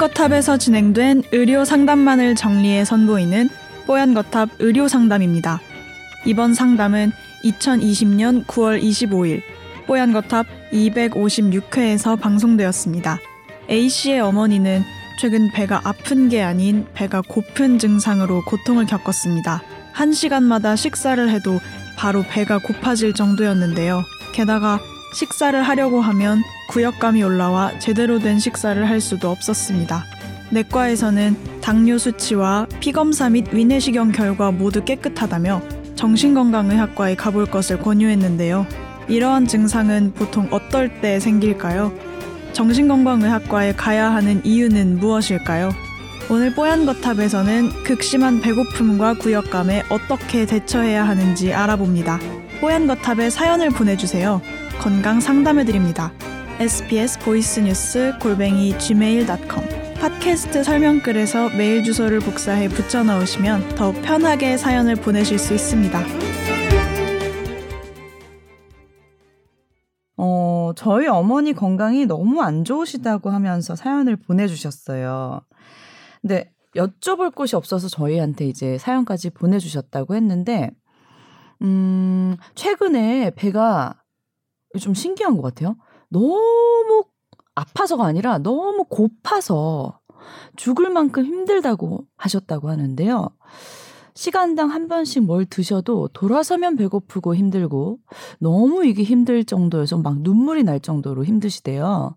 뽀얀거탑에서 진행된 의료 상담만을 정리해 선보이는 뽀얀거탑 의료 상담입니다. 이번 상담은 2020년 9월 25일 뽀얀거탑 256회에서 방송되었습니다. A씨의 어머니는 최근 배가 아픈 게 아닌 배가 고픈 증상으로 고통을 겪었습니다. 한 시간마다 식사를 해도 바로 배가 고파질 정도였는데요. 게다가 식사를 하려고 하면 구역감이 올라와 제대로 된 식사를 할 수도 없었습니다. 내과에서는 당뇨 수치와 피검사 및 위내시경 결과 모두 깨끗하다며 정신건강의학과에 가볼 것을 권유했는데요. 이러한 증상은 보통 어떨 때 생길까요? 정신건강의학과에 가야 하는 이유는 무엇일까요? 오늘 뽀얀거탑에서는 극심한 배고픔과 구역감에 어떻게 대처해야 하는지 알아봅니다. 뽀얀거탑에 사연을 보내주세요. 건강 상담해 드립니다. sbs voice news 골뱅이 gmail.com 팟캐스트 설명글에서 메일 주소를 복사해 붙여 넣으시면 더욱 편하게 사연을 보내실 수 있습니다. 어, 저희 어머니 건강이 너무 안 좋으시다고 하면서 사연을 보내주셨어요. 근데 여쭤볼 곳이 없어서 저희한테 이제 사연까지 보내주셨다고 했는데, 음, 최근에 배가 좀 신기한 것 같아요. 너무 아파서가 아니라 너무 고파서 죽을 만큼 힘들다고 하셨다고 하는데요. 시간당 한 번씩 뭘 드셔도 돌아서면 배고프고 힘들고 너무 이게 힘들 정도여서 막 눈물이 날 정도로 힘드시대요.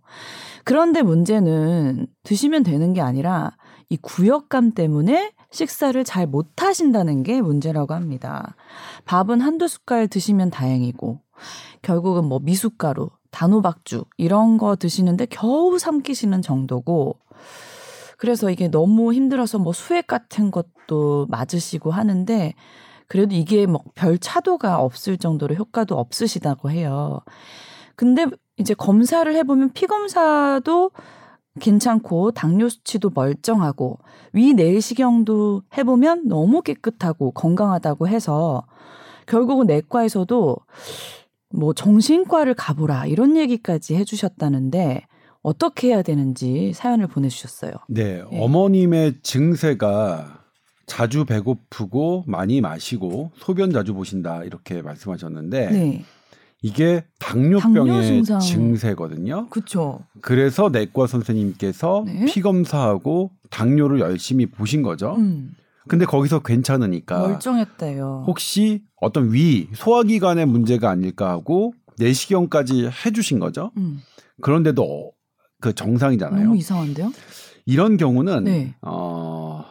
그런데 문제는 드시면 되는 게 아니라 이 구역감 때문에 식사를 잘 못 하신다는 게 문제라고 합니다. 밥은 한두 숟갈 드시면 다행이고 결국은 뭐 미숫가루, 단호박죽 이런 거 드시는데 겨우 삼키시는 정도고 그래서 이게 너무 힘들어서 뭐 수액 같은 것도 맞으시고 하는데 그래도 이게 뭐 별 차도가 없을 정도로 효과도 없으시다고 해요. 근데 이제 검사를 해보면 피 검사도 괜찮고 당뇨 수치도 멀쩡하고 위 내시경도 해보면 너무 깨끗하고 건강하다고 해서 결국은 내과에서도 뭐 정신과를 가보라 이런 얘기까지 해주셨다는데 어떻게 해야 되는지 사연을 보내주셨어요. 네, 네. 어머님의 증세가 자주 배고프고 많이 마시고 소변 자주 보신다 이렇게 말씀하셨는데 네. 이게 당뇨병의 당뇨 증세거든요. 그렇죠. 그래서 내과 선생님께서 네? 피 검사하고 당뇨를 열심히 보신 거죠. 음. 근데 거기서 괜찮으니까 멀쩡했대요. 혹시 어떤 위 소화기관의 문제가 아닐까 하고 내시경까지 해주신 거죠. 음. 그런데도 그 정상이잖아요. 너무 이상한데요? 이런 경우는 네. 어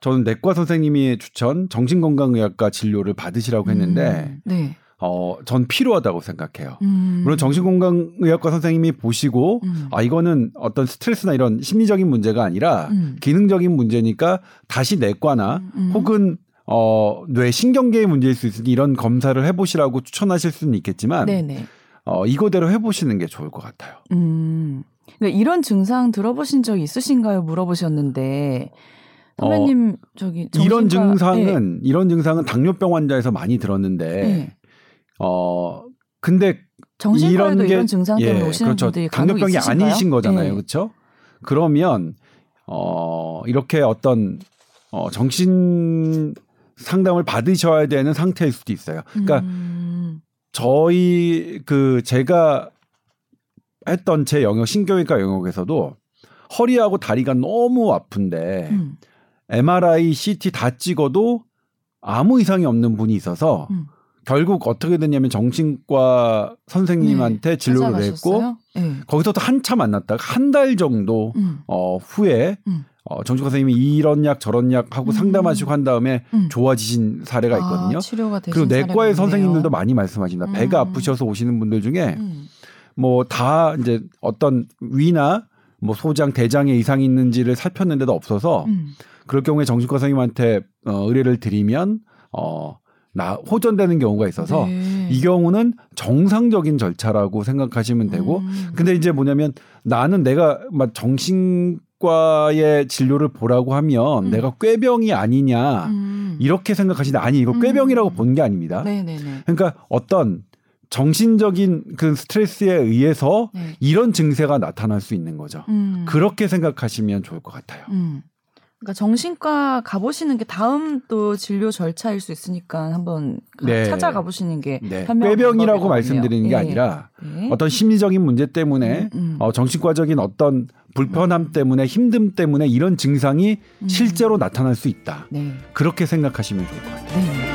저는 내과 선생님이 추천 정신건강의학과 진료를 받으시라고 했는데 음. 네. 어, 전 필요하다고 생각해요. 음. 물론 정신건강의학과 선생님이 보시고, 음. 아, 이거는 어떤 스트레스나 이런 심리적인 문제가 아니라 음. 기능적인 문제니까 다시 내과나 음, 음. 혹은 어, 뇌 신경계의 문제일 수 있으니 이런 검사를 해보시라고 추천하실 수는 있겠지만, 네네. 어, 이거대로 해보시는 게 좋을 것 같아요. 음. 그러니까 이런 증상 들어보신 적 있으신가요? 물어보셨는데, 선배님 어, 저기 정신과, 이런 증상은 네. 이런 증상은 당뇨병 환자에서 많이 들었는데 네. 어 근데 이런 게 이런 증상 때문에 예, 오시는 그렇죠. 분들이 당뇨병이 아니신 거잖아요, 네. 그렇죠? 그러면 어 이렇게 어떤 어 정신 상담을 받으셔야 되는 상태일 수도 있어요. 그러니까 음. 저희 그 제가 했던 제 영역 신경외과 영역에서도 허리하고 다리가 너무 아픈데 음. MRI, CT 다 찍어도 아무 이상이 없는 분이 있어서 음. 결국 어떻게 됐냐면 정신과 선생님한테 네, 진료를 했고 네. 거기서 또 한참 만났다가 한 달 정도 음. 어, 후에 음. 어, 정신과 선생님이 이런 약 저런 약 하고 음. 상담하시고 한 다음에 음. 좋아지신 사례가 아, 있거든요. 아, 치료가 그리고 내과의 선생님들도 많이 말씀하십니다. 배가 음. 아프셔서 오시는 분들 중에 음. 뭐다 이제 어떤 위나 뭐 소장 대장에 이상이 있는지를 살폈는데도 없어서 그럴 경우에 정신과 선생님한테 어, 의뢰를 드리면 어 나 호전되는 경우가 있어서 네. 이 경우는 정상적인 절차라고 생각하시면 되고 음. 근데 이제 뭐냐면 나는 내가 막 정신 과의 진료를 보라고 하면 음. 내가 꾀병이 아니냐 음. 이렇게 생각하시는데 아니 이거 음. 꾀병이라고 본 게 아닙니다. 네네네. 그러니까 어떤 정신적인 그 스트레스에 의해서 네. 이런 증세가 나타날 수 있는 거죠. 음. 그렇게 생각하시면 좋을 것 같아요. 음. 그러니까 정신과 가보시는 게 다음 또 진료 절차일 수 있으니까 한번 가- 네. 찾아가 보시는 게 네. 꾀병이라고. 말씀드리는 게 예. 아니라 네. 어떤 심리적인 문제 때문에 음, 음. 어, 정신과적인 어떤 불편함 때문에 힘듦 때문에 이런 증상이 음. 실제로 나타날 수 있다. 네. 그렇게 생각하시면 좋을 것 같아요. 네.